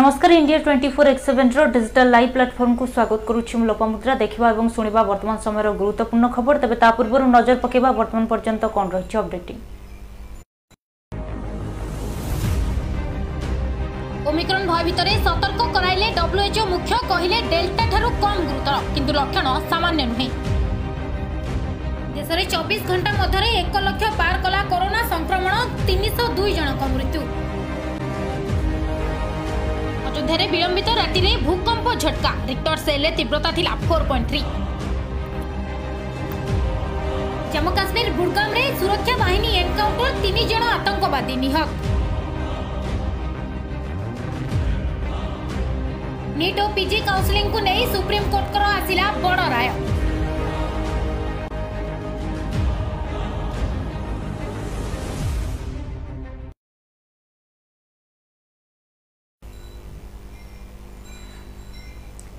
নমস্কার India twenty four X seven digital live প্ল্যাটফর্মকু স্বাগত করুছি মু লোপামুদ্রা দেখিবা এবং শুনিবা বর্তমান সময়ের গুরুত্বপূর্ণ খবর তবে তা পূর্বরু নজর পকাইবা বর্তমান পর্যন্ত কোণ রয়েছে অপডেটিং ওমিক্রন ভয় ভিতরে সতর্ক করাইলে ডব্লুএচও মুখ্য কহিলে ডেল্টা ঠারু কম গুরুতর কিন্তু লক্ষণ সামান্য নুহে দেশের চব্বিশ ঘণ্টা মধ্যে এক লক্ষ পার কলা করোনা সংক্রমণ তিনশহ দুই জনক মৃত্যু मध्यरे विलंबित राति भूकंप झटका रिक्टर सेल तीव्रता थिला 4.3 पॉइंट थ्री जम्मू काश्मीर बुड़गाम सुरक्षा बाहन एनकाउंटर तीन जन आतंकवादी निहत नीट और पिजि काउनसिलिंग को नहीं सुप्रीम कोर्ट आसला बड़ राय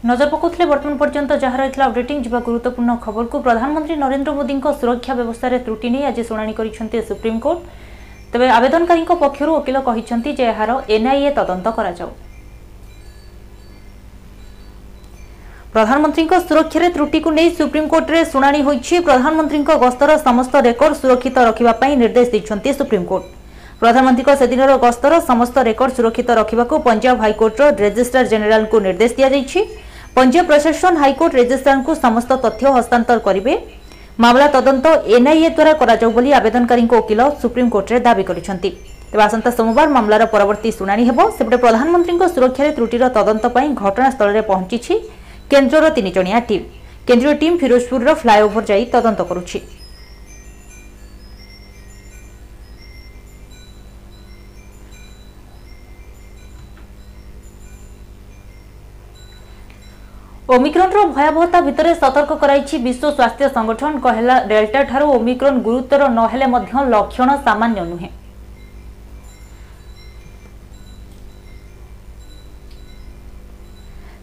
ନଜର ପକାଉଥିଲେ ବର୍ତ୍ତମାନ ପର୍ଯ୍ୟନ୍ତ ଯାହା ରହିଥିଲା ଅପଡେଟିଂ ଯିବା ଗୁରୁତ୍ୱପୂର୍ଣ୍ଣ ଖବରକୁ ପ୍ରଧାନମନ୍ତ୍ରୀ ନରେନ୍ଦ୍ର ମୋଦିଙ୍କ ସୁରକ୍ଷା ବ୍ୟବସ୍ଥାରେ ତ୍ରୁଟି ନେଇ ଆଜି ଶୁଣାଣି କରିଛନ୍ତି ସୁପ୍ରିମକୋର୍ଟ ତେବେ ଆବେଦନକାରୀଙ୍କ ପକ୍ଷରୁ ଓକିଲ କହିଛନ୍ତି ଯେ ଏହାର ଏନ୍ଆଇଏ ତଦନ୍ତ କରାଯାଉ ପ୍ରଧାନମନ୍ତ୍ରୀଙ୍କ ସୁରକ୍ଷାରେ ତ୍ରୁଟିକୁ ନେଇ ସୁପ୍ରିମକୋର୍ଟରେ ଶୁଣାଣି ହୋଇଛି ପ୍ରଧାନମନ୍ତ୍ରୀଙ୍କ ଗସ୍ତର ସମସ୍ତ ରେକର୍ଡ ସୁରକ୍ଷିତ ରଖିବା ପାଇଁ ନିର୍ଦ୍ଦେଶ ଦେଇଛନ୍ତି ସୁପ୍ରିମକୋର୍ଟ ପ୍ରଧାନମନ୍ତ୍ରୀଙ୍କ ସେଦିନର ଗସ୍ତର ସମସ୍ତ ରେକର୍ଡ ସୁରକ୍ଷିତ ରଖିବାକୁ ପଞ୍ଜାବ ହାଇକୋର୍ଟର ରେଜିଷ୍ଟ୍ରାର ଜେନେରାଲଙ୍କୁ ନିର୍ଦ୍ଦେଶ ଦିଆଯାଇଛି ପଞ୍ଜାବ ପ୍ରଶାସନ ହାଇକୋର୍ଟ ରେଜିଷ୍ଟ୍ରାରଙ୍କୁ ସମସ୍ତ ତଥ୍ୟ ହସ୍ତାନ୍ତର କରିବେ ମାମଲା ତଦନ୍ତ ଏନ୍ଆଇଏ ଦ୍ୱାରା କରାଯାଉ ବୋଲି ଆବେଦନକାରୀଙ୍କ ଓକିଲ ସୁପ୍ରିମକୋର୍ଟରେ ଦାବି କରିଛନ୍ତି ତେବେ ଆସନ୍ତା ସୋମବାର ମାମଲାର ପରବର୍ତ୍ତୀ ଶୁଣାଣି ହେବ ସେପଟେ ପ୍ରଧାନମନ୍ତ୍ରୀଙ୍କ ସୁରକ୍ଷାରେ ତ୍ରୁଟିର ତଦନ୍ତ ପାଇଁ ଘଟଣାସ୍ଥଳରେ ପହଞ୍ଚିଛି କେନ୍ଦ୍ରର ତିନିଜଣିଆ ଟିମ୍ କେନ୍ଦ୍ରୀୟ ଟିମ୍ ଫିରୋଜପୁରର ଫ୍ଲାଏଓଭର ଯାଇ ତଦନ୍ତ କରୁଛି ଓମିକ୍ରନ୍ର ଭୟାବହତା ଭିତରେ ସତର୍କ କରାଇଛି ବିଶ୍ୱ ସ୍ୱାସ୍ଥ୍ୟ ସଂଗଠନ କହିଲା ଡେଲ୍ଟାଠାରୁ ଓମିକ୍ରନ୍ ଗୁରୁତର ନ ହେଲେ ମଧ୍ୟ ଲକ୍ଷଣ ସାମାନ୍ୟ ନୁହେଁ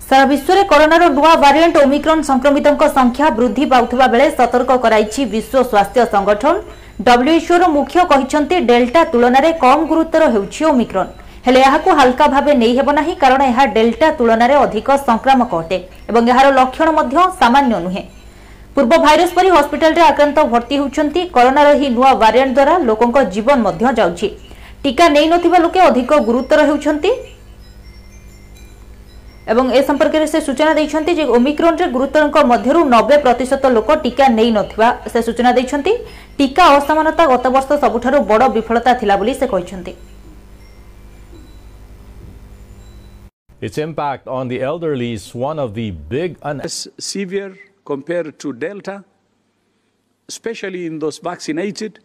ସାରା ବିଶ୍ୱରେ କରୋନାର ନୂଆ ଭାରିଏଣ୍ଟ ଓମିକ୍ରନ୍ ସଂକ୍ରମିତଙ୍କ ସଂଖ୍ୟା ବୃଦ୍ଧି ପାଉଥିବା ବେଳେ ସତର୍କ କରାଇଛି ବିଶ୍ୱ ସ୍ୱାସ୍ଥ୍ୟ ସଂଗଠନ ଡବ୍ଲ୍ୟୁଏଚ୍ଓର ମୁଖ୍ୟ କହିଛନ୍ତି ଡେଲ୍ଟା ତୁଳନାରେ କମ୍ ଗୁରୁତର ହେଉଛି ଓମିକ୍ରନ୍ ହେଲେ ଏହାକୁ ହାଲକା ଭାବେ ନେଇହେବ ନାହିଁ କାରଣ ଏହା ଡେଲ୍ଟା ତୁଳନାରେ ଅଧିକ ସଂକ୍ରାମକ ଅଟେ ଏବଂ ଏହାର ଲକ୍ଷଣ ମଧ୍ୟ ସାମାନ୍ୟ ନୁହେଁ ପୂର୍ବ ଭାଇରସ୍ ପରି ହସ୍ପିଟାଲରେ ଆକ୍ରାନ୍ତ ଭର୍ତ୍ତି ହେଉଛନ୍ତି କରୋନାର ଏହି ନୂଆ ଭାରିଆଣ୍ଟ ଦ୍ୱାରା ଲୋକଙ୍କ ଜୀବନ ମଧ୍ୟ ଯାଉଛି ଟିକା ନେଇନଥିବା ଲୋକେ ଅଧିକ ଗୁରୁତର ହେଉଛନ୍ତି এবং এ সম্পর্কে সে সূচনা দিয়েছেন যে ওমিক্রনরে গুরুতরঙ্ক মধ্যরু নবে প্রত লোক টিকা নেই নথিবা সে সূচনা দিয়েছেন টিকা অসমানতা গত বর্ষ সবুঠার বড় বিফলতা লা বলে সে কিন্তু Its impact on the elderly is one of the big un- severe compared to Delta, especially in those vaccinated.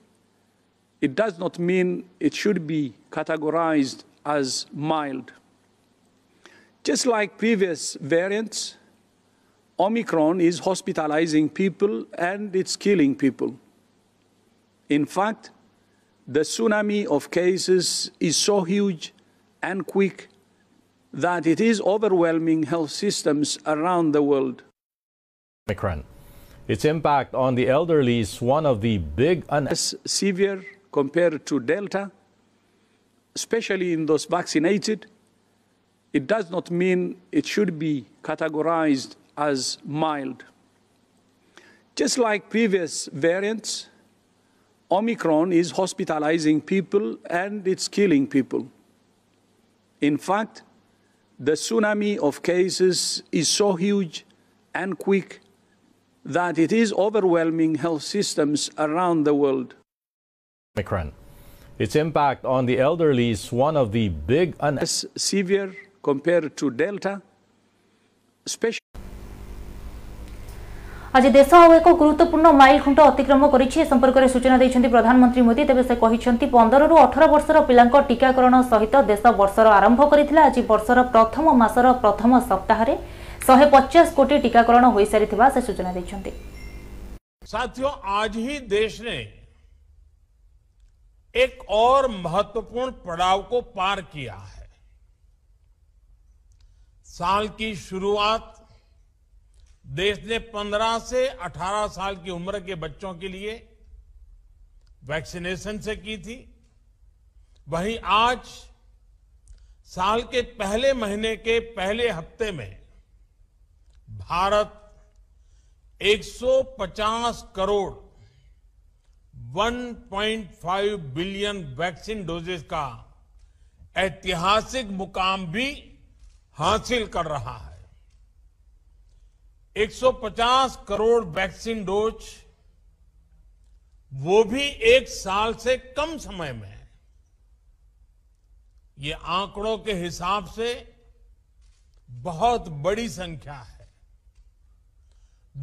It does not mean it should be categorized as mild. Just like previous variants, Omicron is hospitalizing people and it's killing people. In fact, the tsunami of cases is so huge and quick that it is overwhelming health systems around the world. Omicron. Its impact on the elderly is one of the big unknowns. Severe compared to Delta, especially in those vaccinated. It does not mean it should be categorized as mild. Just like previous variants, Omicron is hospitalizing people and it's killing people. In fact, the tsunami of cases is so huge and quick that it is overwhelming health systems around the world. Omicron. Its impact on the elderly is one of the big un- severe compared to Delta, especially আজ দেশ আউ এক গুরুত্বপূর্ণ mile খুঁট অতিক্রম করেছে এ সম্পর্কের সূচনা দিয়েছেন প্রধানমন্ত্রী মোদী তবে সে কিন্তু পনেরু অঠর বর্ষর পিলা টিকাকরণ সহিত দেশ বর্ষর আরম্ভ করে আজ বর্ষর প্রথম মাসর প্রথম সপ্তাহে শহে পচাশ কোটি টিকাকরণ হয়ে সারি সে সূচনা দিয়েছেন साथियों आज ही देश ने एक और महत्वपूर्ण पड़ाव को पार किया है साल की शुरुआत देश ने 15 से 18 साल की उम्र के बच्चों के लिए वैक्सीनेशन से की थी वहीं आज साल के पहले महीने के पहले हफ्ते में Bharat 150 crore 1.5 billion vaccine doses का ऐतिहासिक मुकाम भी हासिल कर रहा है 150 करोड़ वैक्सीन डोज वो भी एक साल से कम समय में ये आंकड़ों के हिसाब से बहुत बड़ी संख्या है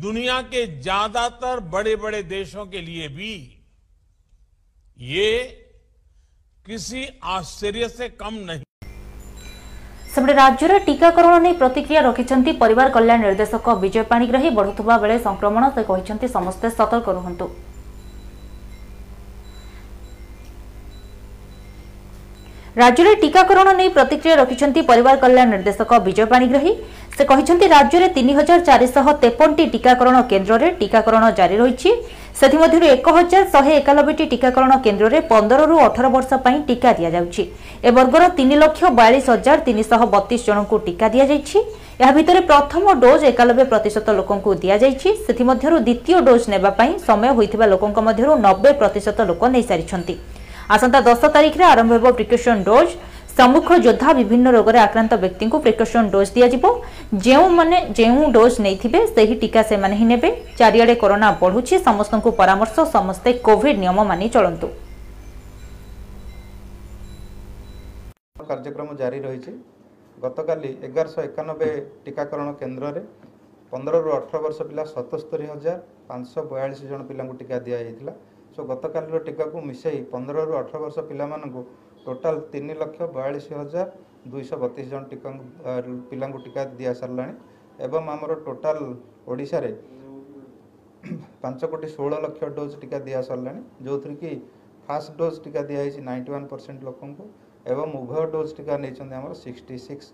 दुनिया के ज्यादातर बड़े बड़े देशों के लिए भी ये किसी आश्चर्य से कम नहीं ସେପଟେ ରାଜ୍ୟରେ ଟିକାକରଣ ନେଇ ପ୍ରତିକ୍ରିୟା ରଖିଛନ୍ତି ପରିବାର କଲ୍ୟାଣ ନିର୍ଦ୍ଦେଶକ ବିଜୟ ପାଣିଗ୍ରାହୀ ବଢ଼ୁଥିବା ବେଳେ ସଂକ୍ରମଣ ସେ କହିଛନ୍ତି ସମସ୍ତେ ସତର୍କ ରୁହନ୍ତୁ রাজ্যের টিকাকরণ নিয়ে প্রতিক্রিয়া রাখছেন পরিবার কল্যাণ নির্দেশক বিজয় পাণিগ্রাহী সে কিন্তু রাজ্যের তিন হাজার চারিশহ তেপনটি টিকাকরণ কেন্দ্রে টিকাকরণ জারি রয়েছে ସେଥିମଧ୍ୟରୁ ଏକ ହଜାର ଶହେ ଏକାନବେଟି ଟିକାକରଣ କେନ୍ଦ୍ରରେ ପନ୍ଦରରୁ ଅଠର ବର୍ଷ ପାଇଁ ଟିକା ଦିଆଯାଉଛି ଏ ବର୍ଗର ତିନି ଲକ୍ଷ ବୟାଳିଶ ହଜାର ତିନିଶହ ବତିଶ ଜଣଙ୍କୁ ଟିକା ଦିଆଯାଇଛି ଏହା ଭିତରେ ପ୍ରଥମ ଡୋଜ୍ ଏକାନବେ ପ୍ରତିଶତ ଲୋକଙ୍କୁ ଦିଆଯାଇଛି ସେଥିମଧ୍ୟରୁ ଦ୍ୱିତୀୟ ଡୋଜ୍ ନେବା ପାଇଁ ସମୟ ହୋଇଥିବା ଲୋକଙ୍କ ମଧ୍ୟରୁ ନବେ ପ୍ରତିଶତ ଲୋକ ନେଇସାରିଛନ୍ତି ଆସନ୍ତା ଦଶ ତାରିଖରେ ଆରମ୍ଭ ହେବ ପ୍ରିକସନ୍ ଡୋଜ୍ ସମ୍ମୁଖ ଯୋଦ୍ଧା ବିଭିନ୍ନ ରୋଗରେ ଆକ୍ରାନ୍ତ ବ୍ୟକ୍ତିଙ୍କୁ ପ୍ରିକସନ୍ ଡୋଜ୍ ଦିଆଯିବ ଯେଉଁମାନେ ଯେଉଁ ଡୋଜ୍ ନେଇଥିବେ ସେହି ଟିକା ସେମାନେ ହିଁ ନେବେ ଚାରିଆଡ଼େ କରୋନା ବଢ଼ୁଛି ସମସ୍ତଙ୍କୁ ପରାମର୍ଶ ସମସ୍ତେ କୋଭିଡ୍ ନିୟମ ମାନି ଚଳନ୍ତୁ କାର୍ଯ୍ୟକ୍ରମ ଜାରି ରହିଛି ଗତକାଲି ଏଗାରଶହ ଏକାନବେ ଟିକାକରଣ କେନ୍ଦ୍ରରେ ପନ୍ଦରରୁ ଅଠର ବର୍ଷ ପିଲା ସତସ୍ତରୀ ହଜାର ପାଞ୍ଚଶହ ବୟାଳିଶ ଜଣ ପିଲାଙ୍କୁ ଟିକା ଦିଆଯାଇଥିଲା ସୋ ଗତକାଲିର ଟୀକାକୁ ମିଶାଇ ପନ୍ଦରରୁ ଅଠର ବର୍ଷ ପିଲାମାନଙ୍କୁ ଟୋଟାଲ୍ ତିନି ଲକ୍ଷ ବୟାଳିଶ ହଜାର ଦୁଇଶହ ବତିଶ ଜଣ ଟୀକା ପିଲାଙ୍କୁ ଟୀକା ଦିଆସାରିଲାଣି ଏବଂ ଆମର ଟୋଟାଲ୍ ଓଡ଼ିଶାରେ ପାଞ୍ଚ କୋଟି ଷୋହଳ ଲକ୍ଷ ଡୋଜ୍ ଟୀକା ଦିଆସରିଲାଣି ଯେଉଁଥିରେ କି ଫାର୍ଷ୍ଟ ଡୋଜ୍ ଟୀକା ଦିଆହେଇଛି ନାଇଣ୍ଟି ୱାନ୍ ପରସେଣ୍ଟ ଲୋକଙ୍କୁ ଏବଂ ଉଭୟ ଡୋଜ୍ ଟୀକା ନେଇଛନ୍ତି ଆମର ସିକ୍ସଟି ସିକ୍ସ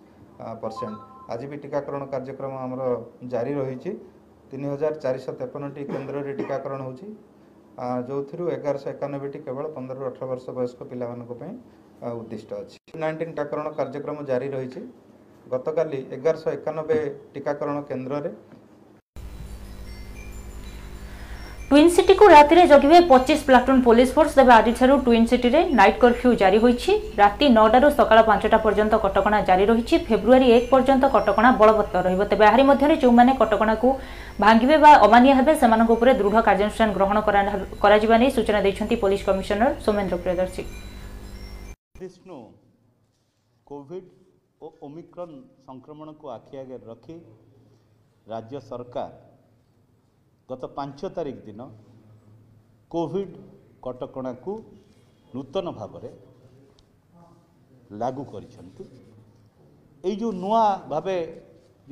ପରସେଣ୍ଟ ଆଜି ବି ଟୀକାକରଣ କାର୍ଯ୍ୟକ୍ରମ ଆମର ଜାରି ରହିଛି ତିନି ହଜାର ଚାରିଶହ ତେପନଟି କେନ୍ଦ୍ରରେ ଟୀକାକରଣ ହେଉଛି ଯେଉଁଥିରୁ ଏଗାରଶହ ଏକାନବେଟି କେବଳ ପନ୍ଦରରୁ ଅଠର ବର୍ଷ ବୟସ୍କ ପିଲାମାନଙ୍କ ପାଇଁ ଉଦ୍ଦିଷ୍ଟ ଅଛି କୋଭିଡ଼ ନାଇଣ୍ଟିନ୍ ଟିକାକରଣ କାର୍ଯ୍ୟକ୍ରମ ଜାରି ରହିଛି ଗତକାଲି ଏଗାରଶହ ଏକାନବେ ଟିକାକରଣ କେନ୍ଦ୍ରରେ টুইন সিটিকু রাতে জগিবে পঁচিশ প্লাটুন পুলিশ ফোর্স তবে আজিঠার টুইন সিটিরে নাইট কর্ফ্যু জারি হয়েছে রাতে নটার সকাল পাঁচটা পর্যন্ত কটকা জারি রয়েছে ফেব্রুয়ারি এক পর্যন্ত কটকা বলবত্তর রহব তবে এর মধ্যে যে কটকা ভাঙ্গিবে বা অমানিয়া হবে সে উপরে দৃঢ় কার্যানুষ্ঠান গ্রহণ করা সূচনা দিয়েছেন police commissioner Somendra Priyadarshi Bishnu COVID ও ওমিক্রন সংক্রমণকে আখি আগে রাখি রাজ্য সরকার ଗତ ପାଞ୍ଚ ତାରିଖ ଦିନ କୋଭିଡ଼ କଟକଣାକୁ ନୂତନ ଭାବରେ ଲାଗୁ କରିଛନ୍ତି ଏଇ ଯେଉଁ ନୂଆ ଭାବେ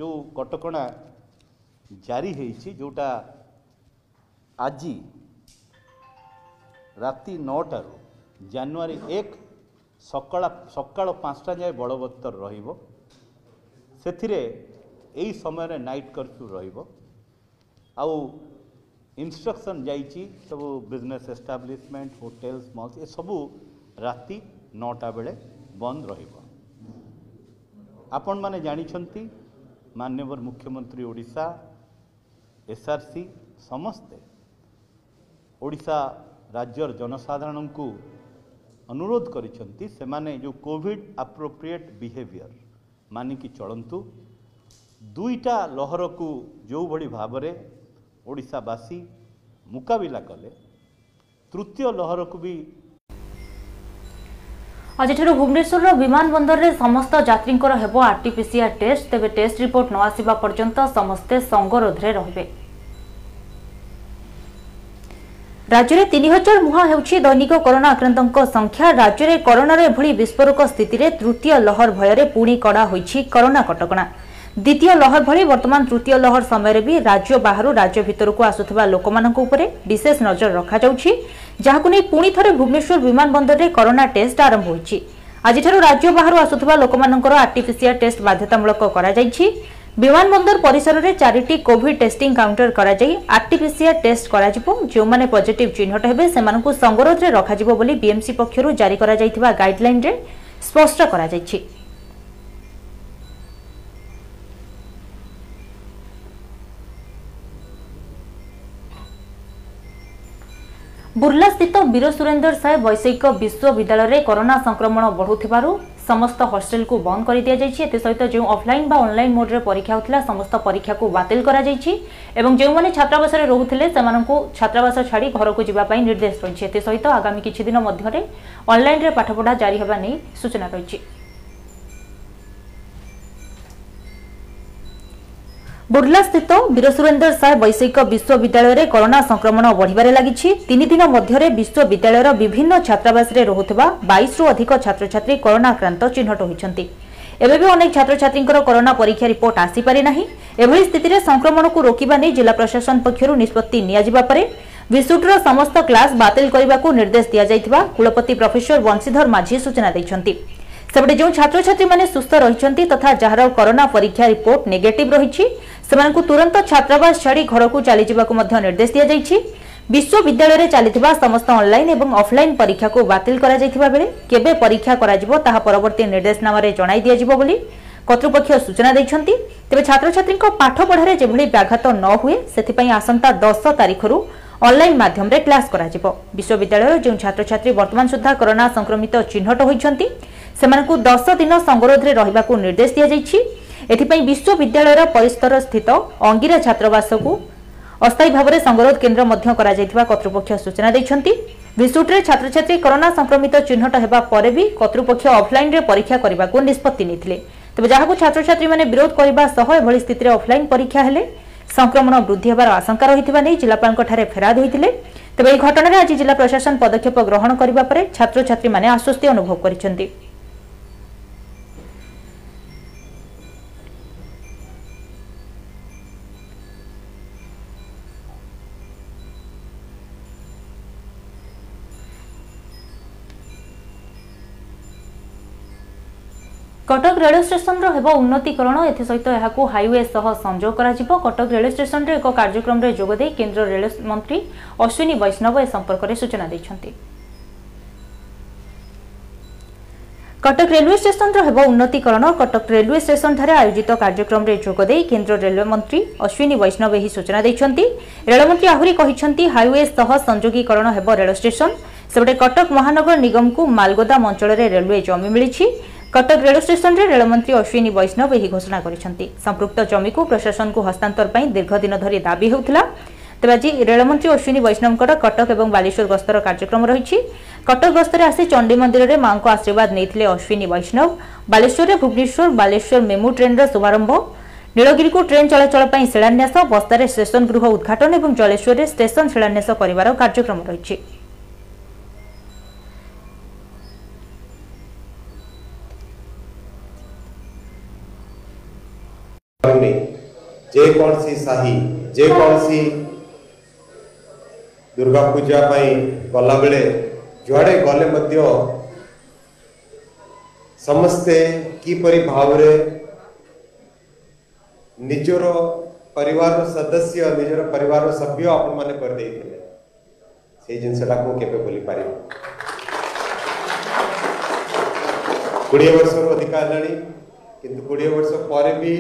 ଯେଉଁ କଟକଣା ଜାରି ହୋଇଛି ଯେଉଁଟା ଆଜି ରାତି ନଅଟାରୁ ଜାନୁଆରୀ ଏକ ସକାଳ ସକାଳ ପାଞ୍ଚଟା ଯାଏଁ ବଳବତ୍ତର ରହିବ ସେଥିରେ ଏଇ ସମୟରେ ନାଇଟ୍ କର୍ଫ୍ୟୁ ରହିବ ଆଉ ଇନଷ୍ଟ୍ରକ୍ସନ୍ ଯାଇଛି ସବୁ ବିଜନେସ୍ ଏଷ୍ଟାବ୍ଲିଶମେଣ୍ଟ ହୋଟେଲ୍ସ ମଲ୍ସ ଏସବୁ ରାତି ନଅଟା ବେଳେ ବନ୍ଦ ରହିବ ଆପଣମାନେ ଜାଣିଛନ୍ତି ମାନ୍ୟବର ମୁଖ୍ୟମନ୍ତ୍ରୀ ଓଡ଼ିଶା ଏସ୍ଆର୍ସି ସମସ୍ତେ ଓଡ଼ିଶା ରାଜ୍ୟର ଜନସାଧାରଣଙ୍କୁ ଅନୁରୋଧ କରିଛନ୍ତି ସେମାନେ ଯେଉଁ କୋଭିଡ଼ ଆପ୍ରୋପ୍ରିଏଟ୍ ବିହେଭିଅର୍ ମାନିକି ଚଳନ୍ତୁ ଦୁଇଟା ଲହରକୁ ଯେଉଁଭଳି ଭାବରେ ଓଡ଼ିଶାବାସୀ ମୁକାବିଲା କଲେ ତୃତୀୟ ଲହରକୁ ବି ଆଜିଠାରୁ ଭୁବନେଶ୍ୱରର ବିମାନ ବନ୍ଦରରେ ସମସ୍ତ ଯାତ୍ରୀଙ୍କର ହେବ ଆର୍ଟିପିସିଆର୍ ଟେଷ୍ଟ ତେବେ ଟେଷ୍ଟ ରିପୋର୍ଟ ନ ଆସିବା ପର୍ଯ୍ୟନ୍ତ ସମସ୍ତେ ସଙ୍ଗରୋଧରେ ରହିବେ ରାଜ୍ୟରେ ତିନି ହଜାର ମୁହାଁ ହେଉଛି ଦୈନିକ କରୋନା ଆକ୍ରାନ୍ତଙ୍କ ସଂଖ୍ୟା ରାଜ୍ୟରେ କରୋନାର ଏଭଳି ବିସ୍ଫୋରକ ସ୍ଥିତିରେ ତୃତୀୟ ଲହର ଭୟରେ ପୁଣି କଡ଼ା ହୋଇଛି କରୋନା କଟକଣା দ্বিতীয় লহর ভি বর্তমান তৃতীয় লহর সময়ের বি রাজ্য বাহার রাজ্য ভিতরক আসুবা লোক উপরে বিশেষ নজর রখাযাচ্ছে যা পুঁ থে ভুবনেশ্বর বিমানবন্দরের করোনা টেস্ট আরম্ভ হয়েছে আজিঠার রাজ্য বাহার আসুবা লোক আর্টিফিসিয়াল টেস্ট বাধ্যতামূলক করা বিমানবন্দর পরিসরের চারিটি কোভিড টেস্টিং কাউন্টর করা আর্টিফিসিয়াল টেস্ট করা যে পজিটিভ চিহ্নট হবে সে সংরোধে রখাযিব বলে বিএমসি পক্ষ জারি করা গাইডলাইন্রে স্পষ্ট করা ବୁର୍ଲାସ୍ଥିତ ବୀର ସୁରେନ୍ଦର ସାଏ ବୈଷୟିକ ବିଶ୍ୱବିଦ୍ୟାଳୟରେ କରୋନା ସଂକ୍ରମଣ ବଢ଼ୁଥିବାରୁ ସମସ୍ତ ହଷ୍ଟେଲକୁ ବନ୍ଦ କରିଦିଆଯାଇଛି ଏଥିସହିତ ଯେଉଁ ଅଫ୍ଲାଇନ୍ ବା ଅନ୍ଲାଇନ୍ ମୋଡ଼ରେ ପରୀକ୍ଷା ହେଉଥିଲା ସମସ୍ତ ପରୀକ୍ଷାକୁ ବାତିଲ କରାଯାଇଛି ଏବଂ ଯେଉଁମାନେ ଛାତ୍ରାବାସରେ ରହୁଥିଲେ ସେମାନଙ୍କୁ ଛାତ୍ରାବାସ ଛାଡ଼ି ଘରକୁ ଯିବା ପାଇଁ ନିର୍ଦ୍ଦେଶ ରହିଛି ଏଥିସହିତ ଆଗାମୀ କିଛି ଦିନ ମଧ୍ୟରେ ଅନ୍ଲାଇନ୍ରେ ପାଠପଢ଼ା ଜାରି ହେବା ନେଇ ସୂଚନା ରହିଛି ବୁର୍ଲାସ୍ଥିତ ବୀର ସୁରେନ୍ଦ୍ର ସାଏ ବୈଷୟିକ ବିଶ୍ୱବିଦ୍ୟାଳୟରେ କରୋନା ସଂକ୍ରମଣ ବଢ଼ିବାରେ ଲାଗିଛି ତିନି ଦିନ ମଧ୍ୟରେ ବିଶ୍ୱବିଦ୍ୟାଳୟର ବିଭିନ୍ନ ଛାତ୍ରାବାସରେ ରହୁଥିବା ବାଇଶରୁ ଅଧିକ ଛାତ୍ରଛାତ୍ରୀ କରୋନା ଆକ୍ରାନ୍ତ ଚିହ୍ନଟ ହୋଇଛନ୍ତି ଏବେ ବି ଅନେକ ଛାତ୍ରଛାତ୍ରୀଙ୍କର କରୋନା ପରୀକ୍ଷା ରିପୋର୍ଟ ଆସିପାରି ନାହିଁ ଏଭଳି ସ୍ଥିତିରେ ସଂକ୍ରମଣକୁ ରୋକିବା ନେଇ ଜିଲ୍ଲା ପ୍ରଶାସନ ପକ୍ଷରୁ ନିଷ୍ପତ୍ତି ନିଆଯିବା ପରେ ଭିସୁଟର ସମସ୍ତ କ୍ଲାସ୍ ବାତିଲ କରିବାକୁ ନିର୍ଦ୍ଦେଶ ଦିଆଯାଇଥିବା କୁଳପତି ପ୍ରଫେସର ବଂଶୀଧର ମାଝୀ ସୂଚନା ଦେଇଛନ୍ତି ସେପଟେ ଯେଉଁ ଛାତ୍ରଛାତ୍ରୀମାନେ ସୁସ୍ଥ ରହିଛନ୍ତି ତଥା ଯାହାର କରୋନା ପରୀକ୍ଷା ରିପୋର୍ଟ ନେଗେଟିଭ୍ ରହିଛି ସେମାନଙ୍କୁ ତୁରନ୍ତ ଛାତ୍ରାବାସ ଛାଡ଼ି ଘରକୁ ଚାଲିଯିବାକୁ ମଧ୍ୟ ନିର୍ଦ୍ଦେଶ ଦିଆଯାଇଛି ବିଶ୍ୱବିଦ୍ୟାଳୟରେ ଚାଲିଥିବା ସମସ୍ତ ଅନ୍ଲାଇନ୍ ଏବଂ ଅଫ୍ଲାଇନ୍ ପରୀକ୍ଷାକୁ ବାତିଲ କରାଯାଇଥିବା ବେଳେ କେବେ ପରୀକ୍ଷା କରାଯିବ ତାହା ପରବର୍ତ୍ତୀ ନିର୍ଦ୍ଦେଶନାମାରେ ଜଣାଇ ଦିଆଯିବ ବୋଲି କର୍ତ୍ତୃପକ୍ଷ ସୂଚନା ଦେଇଛନ୍ତି ତେବେ ଛାତ୍ରଛାତ୍ରୀଙ୍କ ପାଠପଢ଼ାରେ ଯେଭଳି ବ୍ୟାଘାତ ନ ହୁଏ ସେଥିପାଇଁ ଆସନ୍ତା ଦଶ ତାରିଖରୁ ଅନ୍ଲାଇନ୍ ମାଧ୍ୟମରେ କ୍ଲାସ୍ କରାଯିବ ବିଶ୍ୱବିଦ୍ୟାଳୟର ଯେଉଁ ଛାତ୍ରଛାତ୍ରୀ ବର୍ତ୍ତମାନ ସୁଦ୍ଧା କରୋନା ସଂକ୍ରମିତ ଚିହ୍ନଟ ହୋଇଛନ୍ତି ସେମାନଙ୍କୁ ଦଶ ଦିନ ସଙ୍ଗରୋଧରେ ରହିବାକୁ ନିର୍ଦ୍ଦେଶ ଦିଆଯାଇଛି ଏଥିପାଇଁ ବିଶ୍ୱବିଦ୍ୟାଳୟର ପରିସ୍ତର ସ୍ଥିତ ଅଙ୍ଗିରା ଛାତ୍ରାବାସକୁ ଅସ୍ଥାୟୀ ଭାବରେ ସଙ୍ଗରୋଧ କେନ୍ଦ୍ର ମଧ୍ୟ କରାଯାଇଥିବା କର୍ତ୍ତୃପକ୍ଷ ସୂଚନା ଦେଇଛନ୍ତି ବିସୁଟରେ ଛାତ୍ରଛାତ୍ରୀ କରୋନା ସଂକ୍ରମିତ ଚିହ୍ନଟ ହେବା ପରେ ବି କର୍ତ୍ତୃପକ୍ଷ ଅଫ୍ଲାଇନ୍ରେ ପରୀକ୍ଷା କରିବାକୁ ନିଷ୍ପତ୍ତି ନେଇଥିଲେ ତେବେ ଯାହାକୁ ଛାତ୍ରଛାତ୍ରୀମାନେ ବିରୋଧ କରିବା ସହ ଏଭଳି ସ୍ଥିତିରେ ଅଫ୍ଲାଇନ୍ ପରୀକ୍ଷା ହେଲେ ସଂକ୍ରମଣ ବୃଦ୍ଧି ହେବାର ଆଶଙ୍କା ରହିଥିବା ନେଇ ଜିଲ୍ଲାପାଳଙ୍କଠାରେ ଫେରାଦ ହୋଇଥିଲେ ତେବେ ଏହି ଘଟଣାରେ ଆଜି ଜିଲ୍ଲା ପ୍ରଶାସନ ପଦକ୍ଷେପ ଗ୍ରହଣ କରିବା ପରେ ଛାତ୍ରଛାତ୍ରୀମାନେ ଆଶ୍ୱସ୍ତି ଅନୁଭବ କରିଛନ୍ତି କଟକ ରେଳ ଷ୍ଟେସନର ହେବ ଉନ୍ନତିକରଣ ଏଥିସହିତ ଏହାକୁ ହାଇୱେ ସହ ସଂଯୋଗ କରାଯିବ କଟକ ରେଳ ଷ୍ଟେସନରେ ଏକ କାର୍ଯ୍ୟକ୍ରମରେ ଯୋଗଦେଇ କେନ୍ଦ୍ର ରେଳ ମନ୍ତ୍ରୀ ଅଶ୍ୱିନୀ ବୈଷ୍ଣବ ଏ ସମ୍ପର୍କରେ ସୂଚନା ଦେଇଛନ୍ତି କଟକ ରେଲୱେ ଷ୍ଟେସନର ହେବ ଉନ୍ନତିକରଣ କଟକ ରେଲୱେ ଷ୍ଟେସନଠାରେ ଆୟୋଜିତ କାର୍ଯ୍ୟକ୍ରମରେ ଯୋଗଦେଇ କେନ୍ଦ୍ର ରେଳ ମନ୍ତ୍ରୀ ଅଶ୍ୱିନୀ ବୈଷ୍ଣବ ଏହି ସୂଚନା ଦେଇଛନ୍ତି ରେଳମନ୍ତ୍ରୀ ଆହୁରି କହିଛନ୍ତି ହାଇୱେ ସହ ସଂଯୋଗୀକରଣ ହେବ ରେଳ ଷ୍ଟେସନ ସେପଟେ କଟକ ମହାନଗର ନିଗମକୁ ମାଲଗୋଦାମ ଅଞ୍ଚଳରେ ରେଲୱେ ଜମି ମିଳିଛି কটক রেল স্টেশনে রেলমন্ত্রী অশ্বিনী বৈষ্ণব এই ঘোষণা করেছেন সম্পৃক্ত জমিকু প্রশাসনকু হস্তান্তর পাই দীর্ঘদিন ধরে দাবি হেউথিলা তবে আজ রেলমন্ত্রী অশ্বিনী বৈষ্ণবঙ্কর কটক এবং বালেশ্বর গস্তর কার্যক্রম রয়েছে কটক গস্তরে আসি চণ্ডী মন্দিরের মাঙ্ক আশীর্বাদ নিয়ে অশ্বিনী বৈষ্ণব বালেশ্বরের ভুবনেশ্বর বালেশ্বর মেমু ট্রেনর শুভারম্ভ নীলগিরিকু ট্রেন চলাচল শিলান্যাস বস্তারে স্টেশন গৃহ উদ্ঘাটন এবং জলেশ্বরের স্টেশন শিলান্যাস করার কার্যক্রম রয়েছে भावनी जेकोसी साही जेकोसी दुर्गा पूजा पाई गला बेले जुआड़े गले समस्ते किपर भाव निजर पर सदस्य निजर परिवार सभ्य आपने जिनसटा कोई पार कोड़े वर्ष अधिका है कोड़े वर्ष पर भी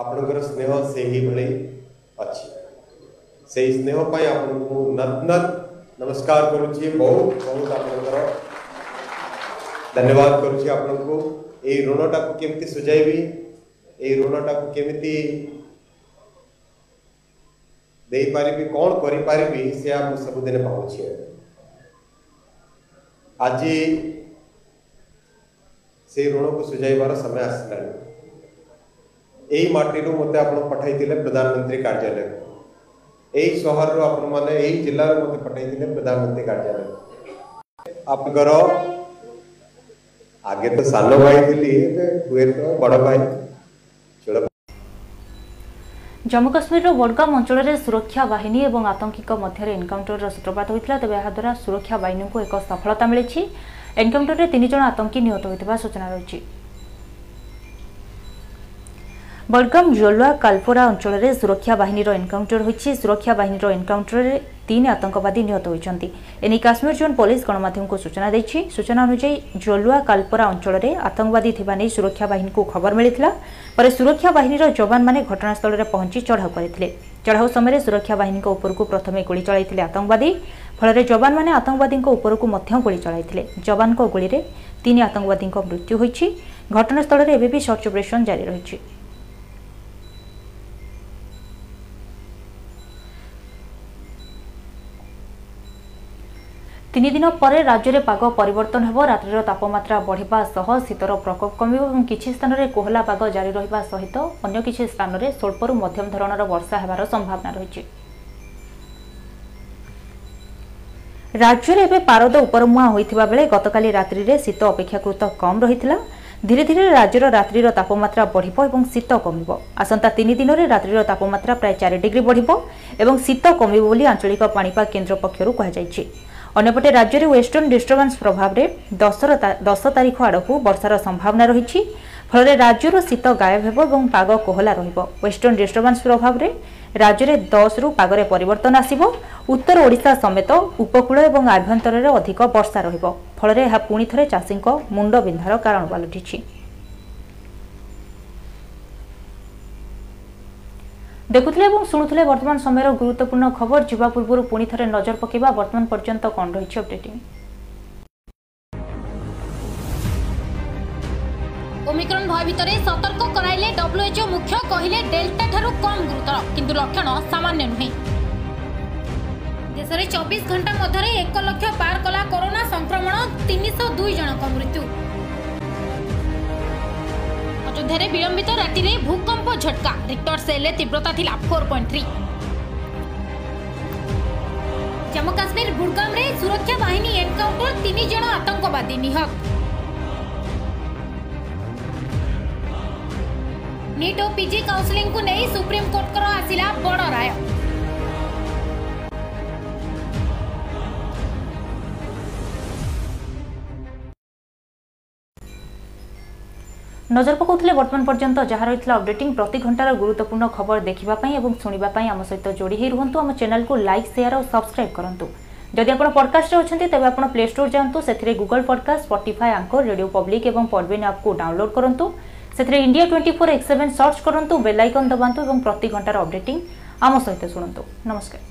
आपणकर स्नेह से ही भले अच्छे से ही स्नेह नत नत नमस्कार करुँ बहुत बहुत आप धन्यवाद करुँ को यही ऋणटा को कमी सुझाइबि यही ऋणटा को कमी दे पारि कौन कर सबुद भावे आज से ऋण को सुझाई बार समय आसला এই ମାଟିରୁ ମୋତେ ଆପଣ ପଠାଇଥିଲେ ପ୍ରଧାନମନ୍ତ୍ରୀ କାର୍ଯ୍ୟାଳୟକୁ ଏହି ସହରରୁ ଆପଣମାନେ ଏହି ଜିଲ୍ଲାରୁ ମୋତେ ପଠାଇଥିଲେ ପ୍ରଧାନମନ୍ତ୍ରୀ କାର୍ଯ୍ୟାଳୟକୁ ଆପଣଙ୍କର ଆଗେ ତ ସାନ ଭାଇ ଥିଲି ଏବେ ହୁଏତ ବଡ଼ ଭାଇ জম্মু কাশ্মীর বডগাম অঞ্চলের সুরক্ষা বাহিনী এবং আতঙ্কীক মধ্যে এনকাউন্টরের সূত্রপাত হয়েছিল তবে এদারা সুরক্ষা বাহিনীকে এক সফলতা মিছে এনকাউন্টরের তিনজন আতঙ্কী নিহত হয়ে সূচনা রয়েছে ବଡ଼ଗାମ ଜଲୁଆ କାଲପୋରା ଅଞ୍ଚଳରେ ସୁରକ୍ଷା ବାହିନୀର ଏନ୍କାଉଣ୍ଟର ହୋଇଛି ସୁରକ୍ଷା ବାହିନୀର ଏନ୍କାଉଣ୍ଟରରେ ତିନି ଆତଙ୍କବାଦୀ ନିହତ ହୋଇଛନ୍ତି ଏନେଇ କାଶ୍ମୀର ଜୋନ୍ ପୋଲିସ ଗଣମାଧ୍ୟମକୁ ସୂଚନା ଦେଇଛି ସୂଚନା ଅନୁଯାୟୀ ଜଲୁଆ କାଲପୋରା ଅଞ୍ଚଳରେ ଆତଙ୍କବାଦୀ ଥିବା ନେଇ ସୁରକ୍ଷା ବାହିନୀକୁ ଖବର ମିଳିଥିଲା ପରେ ସୁରକ୍ଷା ବାହିନୀର ଯବାନମାନେ ଘଟଣାସ୍ଥଳରେ ପହଞ୍ଚି ଚଢ଼ାଉ କରିଥିଲେ ଚଢ଼ାଉ ସମୟରେ ସୁରକ୍ଷା ବାହିନୀଙ୍କ ଉପରକୁ ପ୍ରଥମେ ଗୁଳି ଚଳାଇଥିଲେ ଆତଙ୍କବାଦୀ ଫଳରେ ଯବାନମାନେ ଆତଙ୍କବାଦୀଙ୍କ ଉପରକୁ ମଧ୍ୟ ଗୁଳି ଚଳାଇଥିଲେ ଯବାନଙ୍କ ଗୁଳିରେ ତିନି ଆତଙ୍କବାଦୀଙ୍କ ମୃତ୍ୟୁ ହୋଇଛି ଘଟଣାସ୍ଥଳରେ ଏବେ ବି ସର୍ଚ୍ଚ ଅପରେସନ୍ ଜାରି ରହିଛି ତିନି ଦିନ ପରେ ରାଜ୍ୟରେ ପାଗ ପରିବର୍ତ୍ତନ ହେବ ରାତ୍ରିର ତାପମାତ୍ରା ବଢ଼ିବା ସହ ଶୀତର ପ୍ରକୋପ କମିବ ଏବଂ କିଛି ସ୍ଥାନରେ କୋହଲା ପାଗ ଜାରି ରହିବା ସହିତ ଅନ୍ୟ କିଛି ସ୍ଥାନରେ ସ୍ୱଳ୍ପରୁ ମଧ୍ୟମ ଧରଣର ବର୍ଷା ହେବାର ସମ୍ଭାବନା ରହିଛି ରାଜ୍ୟରେ ଏବେ ପାରଦ ଉପରମୁହାଁ ହୋଇଥିବା ବେଳେ ଗତକାଲି ରାତ୍ରିରେ ଶୀତ ଅପେକ୍ଷାକୃତ କମ୍ ରହିଥିଲା ଧୀରେ ଧୀରେ ରାଜ୍ୟର ରାତ୍ରିର ତାପମାତ୍ରା ବଢ଼ିବ ଏବଂ ଶୀତ କମିବ ଆସନ୍ତା ତିନି ଦିନରେ ରାତ୍ରିର ତାପମାତ୍ରା ପ୍ରାୟ ଚାରି ଡିଗ୍ରୀ ବଢ଼ିବ ଏବଂ ଶୀତ କମିବ ବୋଲି ଆଞ୍ଚଳିକ ପାଣିପାଗ କେନ୍ଦ୍ର ପକ୍ଷରୁ କୁହାଯାଇଛି ଅନ୍ୟପଟେ ରାଜ୍ୟରେ ୱେଷ୍ଟର୍ଣ୍ଣ ଡିଷ୍ଟର୍ବାନ୍ସ ପ୍ରଭାବରେ ଦଶର ଦଶ ତାରିଖ ଆଡ଼କୁ ବର୍ଷାର ସମ୍ଭାବନା ରହିଛି ଫଳରେ ରାଜ୍ୟର ଶୀତ ଗାୟବ ହେବ ଏବଂ ପାଗ କୋହଲା ରହିବ ୱେଷ୍ଟର୍ଣ୍ଣ ଡିଷ୍ଟର୍ବାନ୍ସ ପ୍ରଭାବରେ ରାଜ୍ୟରେ ଦଶରୁ ପାଗରେ ପରିବର୍ତ୍ତନ ଆସିବ ଉତ୍ତର ଓଡ଼ିଶା ସମେତ ଉପକୂଳ ଏବଂ ଆଭ୍ୟନ୍ତରରେ ଅଧିକ ବର୍ଷା ରହିବ ଫଳରେ ଏହା ପୁଣି ଥରେ ଚାଷୀଙ୍କ ମୁଣ୍ଡବିନ୍ଧାର କାରଣ ପାଲଟିଛି ଦେଖୁଥିଲେ ଏବଂ ଶୁଣୁଥିଲେ ବର୍ତ୍ତମାନ ସମୟର ଗୁରୁତ୍ୱପୂର୍ଣ୍ଣ ଖବର ଯିବା ପୂର୍ବରୁ ପୁଣି ଥରେ ନଜର ପକାଇବା ବର୍ତ୍ତମାନ ପର୍ଯ୍ୟନ୍ତ କ'ଣ ରହିଛି ଅପଡେଟିଂ ଓମିକ୍ରନ୍ ଭୟ ଭିତରେ ସତର୍କ କରାଇଲେ ଡବ୍ଲ୍ୟୁଏଚ୍ଓ ମୁଖ୍ୟ କହିଲେ ଡେଲ୍ଟା ଠାରୁ କମ୍ ଗୁରୁତର କିନ୍ତୁ ଲକ୍ଷଣ ସାମାନ୍ୟ ନୁହେଁ ଦେଶରେ ଚବିଶ ଘଣ୍ଟା ମଧ୍ୟରେ ଏକ ଲକ୍ଷ ପାର କଲା କରୋନା ସଂକ୍ରମଣ ତିନିଶହ ଦୁଇ ଜଣଙ୍କ ମୃତ୍ୟୁ अयोध्या विलंबित राति भूकंप झटका रिक्टर सेल तीव्रता थी four point three Jammu Kashmir Budgam सुरक्षा बाहन एनकाउंटर तीन जन आतंकवादी निहत नीट और पिजि काउनसिलिंग को नहीं सुप्रीम कोर्ट आसला बड़ राय নজর পকাউলে বর্তমান পর্যন্ত যা রয়েছে অপডেটিং প্রতি ঘণ্টার গুরুত্বপূর্ণ খবর দেখা এবং শুণবা আম সহ যোড়ি হয়ে রুহতু আমার চ্যানেলকে লাইক সেয়ার ও সবসক্রাইব করতু যদি আপনার পডকাস্টে অনেক তবে আপনার প্লে স্টোর যাতে সেথে Google podcast Spotify anchor radio public এবং পডবিন আপ্কু ডাউনলোড করতু সেথে India twenty four X seven search করতু bell icon দবাতু এবং প্রতি ঘণ্টার অপডেটিং আম সহ শুণতু নমস্কার